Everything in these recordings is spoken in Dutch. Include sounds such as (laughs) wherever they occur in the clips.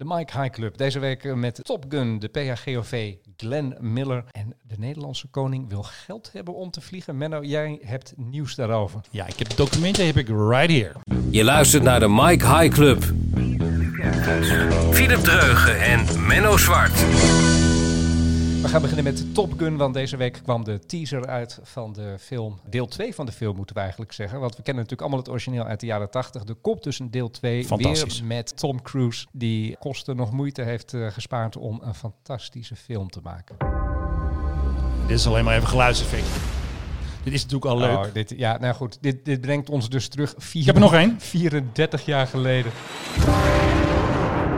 De Mike High Club. Deze week met Top Gun, de PHGOV, Glenn Miller. En de Nederlandse koning wil geld hebben om te vliegen. Menno, jij hebt nieuws daarover. Ja, ik heb documenten heb ik right here. Je luistert naar de Mike High Club. Philip Dreugen en Menno Zwart. We gaan beginnen met Top Gun, want deze week kwam de teaser uit van de film. Deel 2 van de film moeten we eigenlijk zeggen. Want we kennen natuurlijk allemaal het origineel uit de jaren 80. Er komt dus een deel 2 Fantastisch. weer met Tom Cruise. Die kosten nog moeite heeft eh, gespaard om een fantastische film te maken. Dit is alleen maar even geluidseffect. Dit is natuurlijk al leuk. Oh, dit, ja, nou goed. Dit, dit brengt ons dus terug. Vier, Ik heb er nog één. 34 jaar geleden.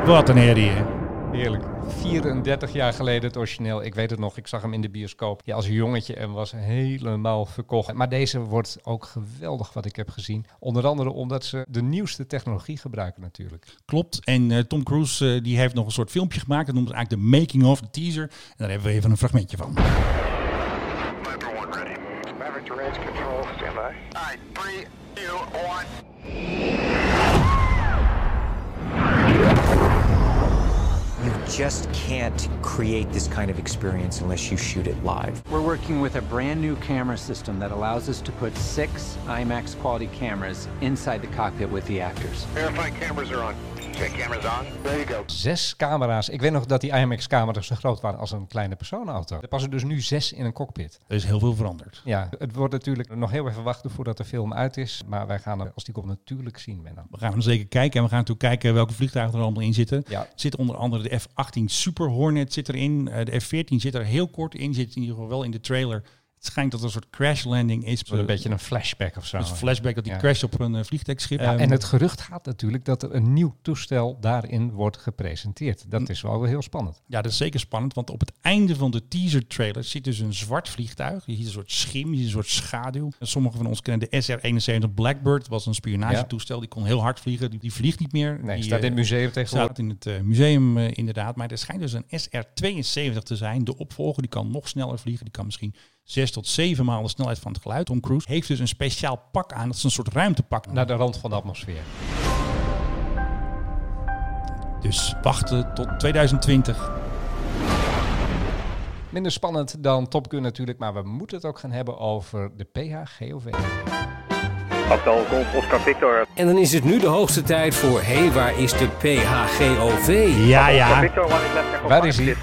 Wat een herrie. hè. Heerlijk. 34 jaar geleden het origineel. Ik weet het nog, ik zag hem in de bioscoop ja, als jongetje en was helemaal verkocht. Maar deze wordt ook geweldig wat ik heb gezien. Onder andere omdat ze de nieuwste technologie gebruiken natuurlijk. Klopt. En eh, Tom Cruise eh, die heeft nog een soort filmpje gemaakt. Dat noemt ze eigenlijk de making of, de teaser. En daar hebben we even een fragmentje van. Maverick to range control, stand by. All right, three, two, one. Just can't create this kind of experience unless you shoot it live. We're working with a brand new camera system that allows us to put six IMAX quality cameras inside the cockpit with the actors. Verify cameras are on. Check cameras on. There you go. Zes camera's. Ik weet nog dat die IMAX-camera's zo groot waren als een kleine personenauto. Er passen dus nu zes in een cockpit. Er is heel veel veranderd. Ja, het wordt natuurlijk nog heel even wachten voordat de film uit is. Maar wij gaan er als die komt natuurlijk zien, Menno. We gaan hem zeker kijken. En we gaan natuurlijk kijken welke vliegtuigen er allemaal in zitten. Ja. Er zit onder andere de F-18 Super Hornet zit erin. Eh, de F-14 zit er heel kort in. Zit in ieder geval wel in de trailer. Het schijnt dat er een soort crash landing is. Een beetje een flashback of zo. Een flashback dat die Ja. crasht op een uh, vliegtuigschip. Ja, Ehm, en het gerucht gaat natuurlijk dat er een nieuw toestel daarin wordt gepresenteerd. Dat is wel weer heel spannend. Ja, dat is zeker spannend, want op het einde van de teaser trailer zit dus een zwart vliegtuig. Je ziet een soort schim, je ziet een soort schaduw. En Sommigen van ons kennen de SR-71 Blackbird, dat was een spionagetoestel. Die kon heel hard vliegen, die, die vliegt niet meer. Nee, die, staat in het eh, museum tegenwoordig. Staat in het eh, museum eh, inderdaad, maar er schijnt dus een SR-72 te zijn. De opvolger, die kan nog sneller vliegen, die kan misschien zes tot zeven maal de snelheid van het geluid. Tom Cruise heeft dus een speciaal pak aan, dat is een soort ruimtepak. Naar de rand van de atmosfeer. Dus wachten tot 2020. Minder spannend dan Top Gun natuurlijk, maar we moeten het ook gaan hebben over de PHGOV. Hotel Golf Oscar Victor. En dan is het nu de hoogste tijd voor Hé, hey, waar is de PHGOV? Ja, ja. Victor, Waar is hij?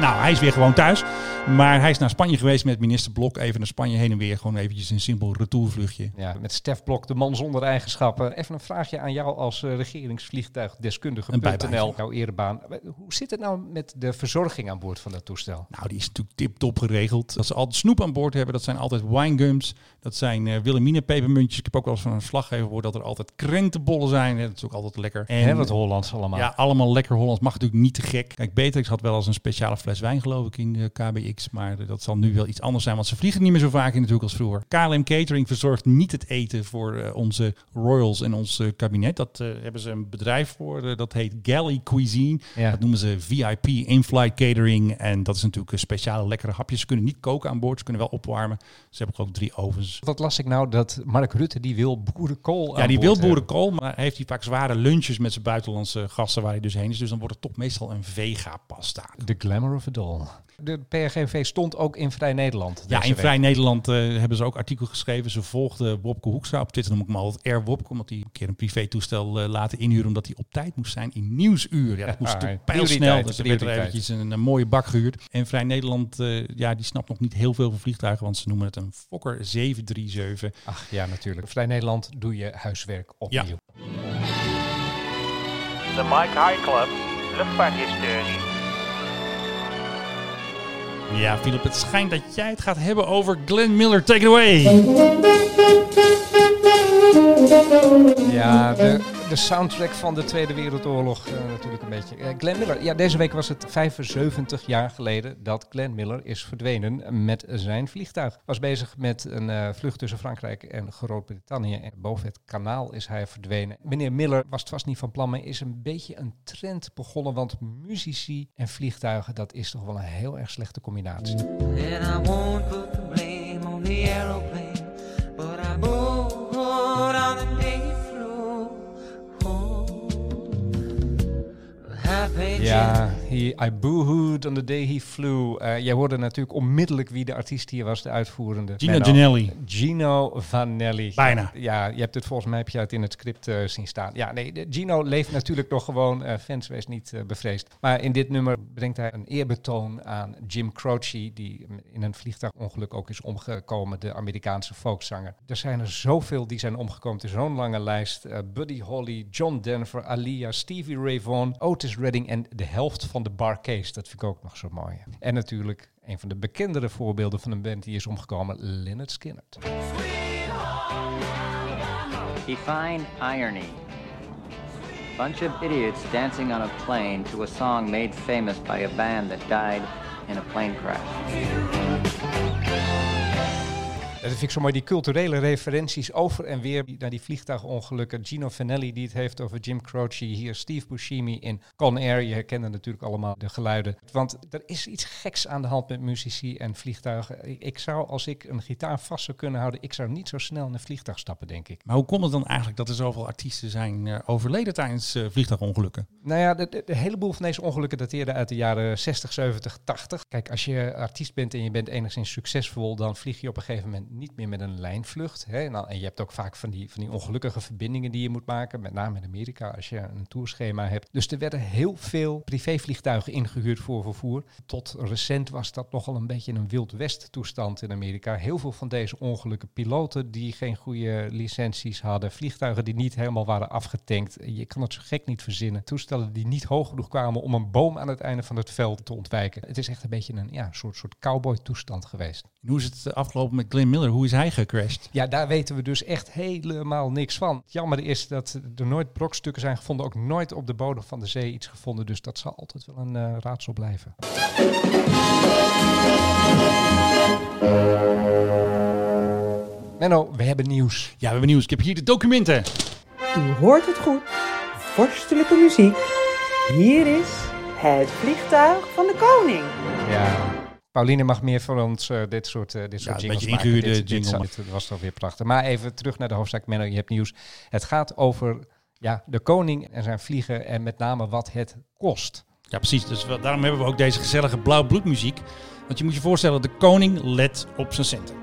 Nou, hij is weer gewoon thuis. Maar hij is naar Spanje geweest met minister Blok. Even naar Spanje heen en weer. Gewoon eventjes een simpel retourvluchtje. Ja, met Stef Blok, de man zonder eigenschappen. Even een vraagje aan jou als eh, regeringsvliegtuigdeskundige.nl, jouw erebaan. Hoe zit het nou met de verzorging aan boord van dat toestel? Nou, die is natuurlijk tip-top geregeld. Dat ze altijd snoep aan boord hebben. Dat zijn altijd winegums. Dat zijn eh Wilhelmina pepermuntjes. Ik heb ook wel van een slaggever gehoord dat er altijd krentenbollen zijn. Dat is ook altijd lekker. En, wat Hollands allemaal. Ja, allemaal lekker Hollands. Mag natuurlijk niet te gek. Kijk, Beatrix had wel eens een speciale fles wijn, geloof ik, in de KBX. Maar eh, dat zal nu wel iets anders zijn, want ze vliegen niet meer zo vaak in natuurlijk als vroeger. KLM Catering verzorgt niet het eten voor eh, onze royals en ons eh, kabinet. Dat eh, hebben ze een bedrijf voor. eh, dat heet Galley Cuisine. Ja. Dat noemen ze VIP in-flight catering. En dat is natuurlijk een speciale lekkere hapjes. Ze kunnen niet koken aan boord, ze kunnen wel opwarmen. Ze hebben geloof ik drie ovens. Wat las ik nou dat Mark Rutte die wil boerenkool Ja, die wil boerenkool, maar heeft hij vaak zware lunches met zijn buitenlandse gasten waar hij dus heen is. Dus dan wordt het toch meestal een vega-pasta. The glamour of it all. De PRGV stond ook in Vrij Nederland. Ja, in week. Vrij Nederland eh, hebben ze ook artikel geschreven. Ze volgden Wopke Hoekstra. Op Twitter noem ik hem altijd Air Wopke, omdat hij een keer een privé-toestel eh, laten inhuren, omdat hij op tijd moest zijn in Nieuwsuur. Ja, dat moest (laughs) Ja, natuurlijk prioriteit, pijlsnel, dus er werd er eventjes een, een mooie bak gehuurd. En Vrij Nederland, eh, ja, die snapt nog niet heel veel van vliegtuigen, want ze noemen het een Fokker 737. Ach ja, natuurlijk. Vrij Nederland doe je huiswerk opnieuw. Ja. De Mike High Club, luchtvaarthistorie. Ja, Philip, het schijnt dat jij het gaat hebben over Glenn Miller. Take it away! Ja, de, de soundtrack van de Tweede Wereldoorlog eh, natuurlijk een beetje. Eh, Glenn Miller, ja, deze week was het 75 jaar geleden dat Glenn Miller is verdwenen met zijn vliegtuig. Was bezig met een eh, vlucht tussen Frankrijk en Groot-Brittannië. En boven het kanaal is hij verdwenen. Meneer Miller was het vast niet van plan, maar is een beetje een trend begonnen. Want muzici en vliegtuigen, dat is toch wel een heel erg slechte combinatie. Blame aeroplane, Ja, he, I boohooed on the day he flew. Eh, jij hoorde natuurlijk onmiddellijk wie de artiest hier was, de uitvoerende. Gino. Ginelli. Gino Vanelli. Bijna. Ja, je hebt het volgens mij heb je het in het script eh, zien staan. Ja, nee, de- Gino leeft natuurlijk nog gewoon. eh, fans, wees niet bevreesd. Maar in dit nummer brengt hij een eerbetoon aan Jim Croce, die in een vliegtuigongeluk ook is omgekomen, de Amerikaanse folkzanger. Er zijn er zoveel die zijn omgekomen. Het is zo'n lange lijst. Eh, Buddy Holly, John Denver, Alia, Stevie Ray Vaughan, Otis Redding en de helft van de Bar Case. Dat vind ik ook nog zo mooi. En natuurlijk een van de bekendere voorbeelden van een band die is omgekomen, Leonard Skinner. Define irony. Bunch of idiots dancing on a plane to a song made famous by a band that died in a plane crash. Dat vind ik zo mooi, die culturele referenties over en weer naar die vliegtuigongelukken. Gino Vanelli die het heeft over Jim Croce, hier Steve Buscemi in Con Air. Je herkende natuurlijk allemaal de geluiden. Want er is iets geks aan de hand met muzici en vliegtuigen. Ik- Ik zou, als ik een gitaar vast zou kunnen houden, ik zou niet zo snel in een vliegtuig stappen, denk ik. Maar hoe komt het dan eigenlijk dat er zoveel artiesten zijn eh, overleden tijdens eh, vliegtuigongelukken? Nou ja, de, de, de heleboel van deze ongelukken dateerden uit de jaren 60, 70, 80. Kijk, als je artiest bent en je bent enigszins succesvol, dan vlieg je op een gegeven moment niet meer met een lijnvlucht. Hè? En, dan- en je hebt ook vaak van die, van die ongelukkige verbindingen die je moet maken, met name in Amerika als je een tourschema hebt. Dus er werden heel veel privévliegtuigen ingehuurd voor vervoer. Tot recent was dat nogal een beetje een wild west toestand in Amerika. Heel veel van deze ongelukken piloten die geen goede licenties hadden, vliegtuigen die niet helemaal waren afgetankt. Je kan het zo gek niet verzinnen. Toestellen die niet hoog genoeg kwamen om een boom aan het einde van het veld te ontwijken. Het is echt een beetje een ja, soort, soort cowboy toestand geweest. Hoe is het afgelopen met Glenn Miller? Hoe is hij gecrashed? Ja, daar weten we dus echt helemaal niks van. Het jammer is dat er nooit brokstukken zijn gevonden, ook nooit op de bodem van de zee iets gevonden. Dus dat zal altijd wel een eh, raadsel blijven. Menno, we hebben nieuws. Ja, we hebben nieuws. Ik heb hier de documenten. U hoort het goed. Vorstelijke muziek. Hier is het vliegtuig van de koning. Ja. Pauline mag meer voor ons eh, dit soort, eh, dit soort een jingles maken. ingehuurde dit, dit, jingle. dit was toch weer prachtig. Maar even terug naar de hoofdzaak. Menno, je hebt nieuws. Het gaat over ja, de koning en zijn vliegen en met name wat het kost. Ja, precies. Dus daarom hebben we ook deze gezellige blauwbloedmuziek. Want je moet je voorstellen, de koning let op zijn centen.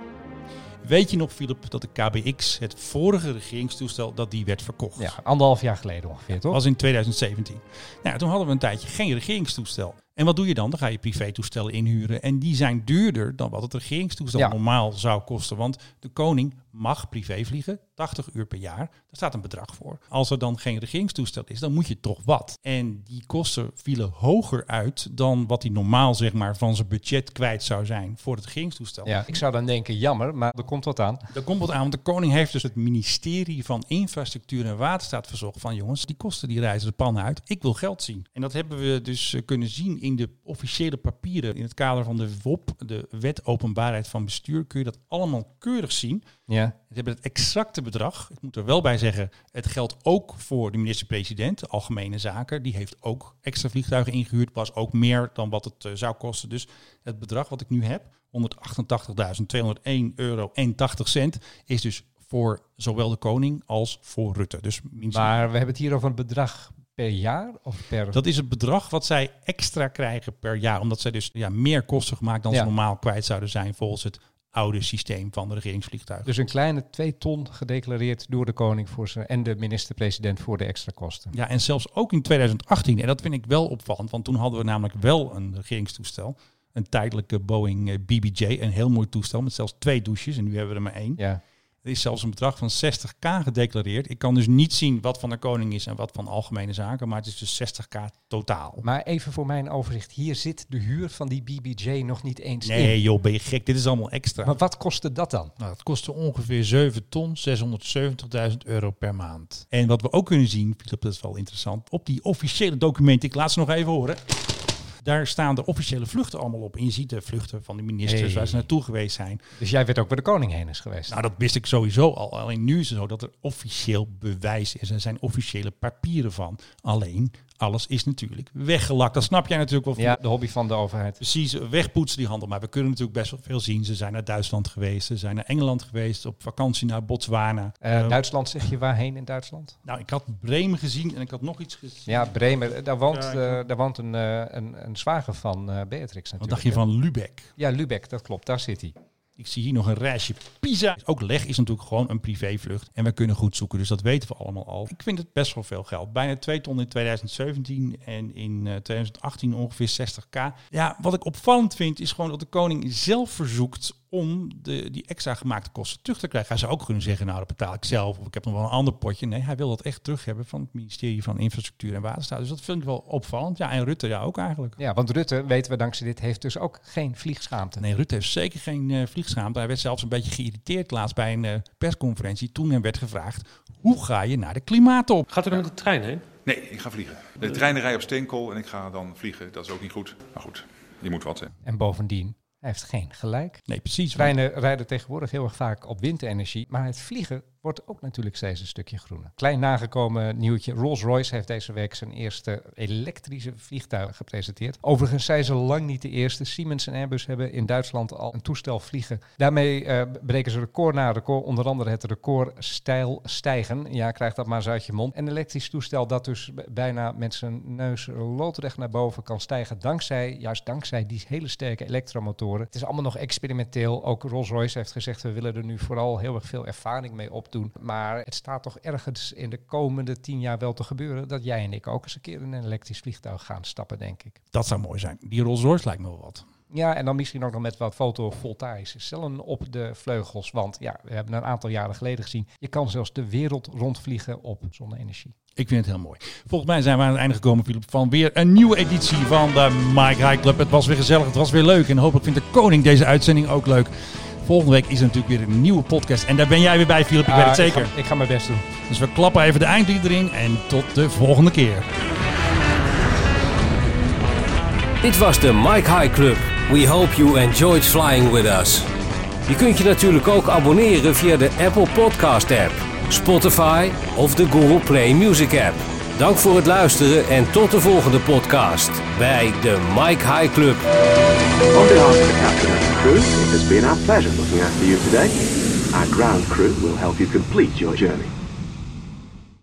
Weet je nog, Philip, dat de KBX, het vorige regeringstoestel, dat die werd verkocht? Ja, anderhalf jaar geleden ongeveer, toch? was in 2017. Nou, toen hadden we een tijdje geen regeringstoestel. En wat doe je dan? Dan ga je privétoestellen inhuren. En die zijn duurder dan wat het regeringstoestel Ja. normaal zou kosten. Want de koning mag privé vliegen, 80 uur per jaar. Daar staat een bedrag voor. Als er dan geen regeringstoestel is, dan moet je toch wat. En die kosten vielen hoger uit dan wat hij normaal zeg maar, van zijn budget kwijt zou zijn voor het regeringstoestel. Ja, ik zou dan denken, jammer, maar er komt wat aan. Daar komt wat aan, want de koning heeft dus het ministerie van Infrastructuur en Waterstaat verzocht van jongens, die kosten die reizen de pan uit. Ik wil geld zien. En dat hebben we dus eh, kunnen zien in de officiële papieren. In het kader van de WOP, de Wet Openbaarheid van Bestuur, kun je dat allemaal keurig zien. Ja. We hebben het exacte bedrag. Ik moet er wel bij zeggen, het geldt ook voor de minister-president, de Algemene Zaken. Die heeft ook extra vliegtuigen ingehuurd, was ook meer dan wat het eh, zou kosten. Dus het bedrag wat ik nu heb, 188.201 euro en 80 cent, is dus voor zowel de koning als voor Rutte. Dus minstens- Maar we hebben het hier over een bedrag per jaar of per... dat is het bedrag wat zij extra krijgen per jaar. Omdat zij dus ja, meer kosten gemaakt dan Ja. ze normaal kwijt zouden zijn volgens het oude systeem van de regeringsvliegtuigen. Dus een kleine twee ton gedeclareerd door de koning voor zijn, en de minister-president voor de extra kosten. Ja, en zelfs ook in 2018. En dat vind ik wel opvallend, want toen hadden we namelijk wel een regeringstoestel. Een tijdelijke Boeing eh, BBJ, een heel mooi toestel met zelfs twee douches. En nu hebben we er maar één. Ja. Er is zelfs een bedrag van 60k gedeclareerd. Ik kan dus niet zien wat van de koning is en wat van algemene zaken. Maar het is dus 60k totaal. Maar even voor mijn overzicht, hier zit de huur van die BBJ nog niet eens in. Nee joh, ben je gek. Dit is allemaal extra. Maar wat kostte dat dan? Nou, het kostte ongeveer 7 ton, 670.000 euro per maand. En wat we ook kunnen zien, Philip, dat is wel interessant. Op die officiële documenten, ik laat ze nog even horen. Daar staan de officiële vluchten allemaal op. En je ziet de vluchten van de ministers Hey. waar ze naartoe geweest zijn. Dus jij weet ook waar de koning heen is geweest. Nou, dat wist ik sowieso al. Alleen nu is het zo dat er officieel bewijs is. Er zijn officiële papieren van. Alleen, alles is natuurlijk weggelakt. Dat snap jij natuurlijk wel. Ja, de hobby van de overheid. Precies, wegpoetsen die handel. Maar we kunnen natuurlijk best wel veel zien. Ze zijn naar Duitsland geweest, ze zijn naar Engeland geweest, op vakantie naar Botswana. Uh, uh, Duitsland, zeg je waarheen in Duitsland? Nou, ik had Bremen gezien en ik had nog iets gezien. Ja, Bremen. Daar woont, ja, uh, daar woont een, een, een zwager van Beatrix natuurlijk. Wat dacht je van Lübeck? Ja, Lübeck, dat klopt. Daar zit hij. Ik zie hier nog een reisje Pisa. Ook leg is natuurlijk gewoon een privévlucht. En we kunnen goed zoeken, dus dat weten we allemaal al. Ik vind het best wel veel geld. Bijna 2 ton in 2017 en in uh, 2018 ongeveer 60k. Ja, wat ik opvallend vind is gewoon dat de koning zelf verzoekt om de, die extra gemaakte kosten terug te krijgen. Hij zou ook kunnen zeggen, nou dat betaal ik zelf of ik heb nog wel een ander potje. Nee, hij wil dat echt terug hebben van het ministerie van Infrastructuur en Waterstaat. Dus dat vind ik wel opvallend. Ja, en Rutte ja ook eigenlijk. Ja, want Rutte, weten we dankzij dit, heeft dus ook geen vliegschaamte. Nee, Rutte heeft zeker geen uh, vliegschaamte. Hij werd zelfs een beetje geïrriteerd laatst bij een uh, persconferentie toen hem werd gevraagd, hoe ga je naar de klimaattop? Gaat u dan met de trein heen? Nee, ik ga vliegen. De treinen rijden op steenkool en ik ga dan vliegen. Dat is ook niet goed. Maar goed, je moet wat zijn. En bovendien, hij heeft geen gelijk. Nee, precies. Treinen rijden tegenwoordig heel erg vaak op windenergie. Maar het vliegen wordt ook natuurlijk steeds een stukje groener. Klein nagekomen nieuwtje. Rolls-Royce heeft deze week zijn eerste elektrische vliegtuig gepresenteerd. Overigens zijn ze lang niet de eerste. Siemens en Airbus hebben in Duitsland al een toestel vliegen. Daarmee uh, breken ze record na record. Onder andere het record stijl stijgen. Ja, krijg dat maar eens uit je mond. Een elektrisch toestel dat dus bijna met zijn neus loodrecht naar boven kan stijgen. Dankzij, juist dankzij die hele sterke elektromotoren. Het is allemaal nog experimenteel. Ook Rolls-Royce heeft gezegd, we willen er nu vooral heel erg veel ervaring mee op doen. Maar het staat toch ergens in de komende tien jaar wel te gebeuren dat jij en ik ook eens een keer in een elektrisch vliegtuig gaan stappen, denk ik. Dat zou mooi zijn. Die Rolls Royce lijkt me wel wat. Ja, en dan misschien ook nog met wat fotovoltaïsche cellen op de vleugels. Want ja, we hebben een aantal jaren geleden gezien. Je kan zelfs de wereld rondvliegen op zonne-energie. Ik vind het heel mooi. Volgens mij zijn we aan het einde gekomen, Philip, van weer een nieuwe editie van de Mike High Club. Het was weer gezellig, het was weer leuk. En hopelijk vindt de koning deze uitzending ook leuk. Volgende week is er natuurlijk weer een nieuwe podcast. En daar ben jij weer bij, Philip. Ik Ah, weet het zeker. Ik ga, ik ga mijn best doen. Dus we klappen even de eindlied erin. En tot de volgende keer. Dit was de Mike High Club. We hope you enjoyed flying with us. Je kunt je natuurlijk ook abonneren via de Apple Podcast app, Spotify of de Google Play Music app. Dank voor het luisteren en tot de volgende podcast bij de Mike High Club. Crew, it has been our pleasure looking after you today. Our ground crew will help you complete your journey.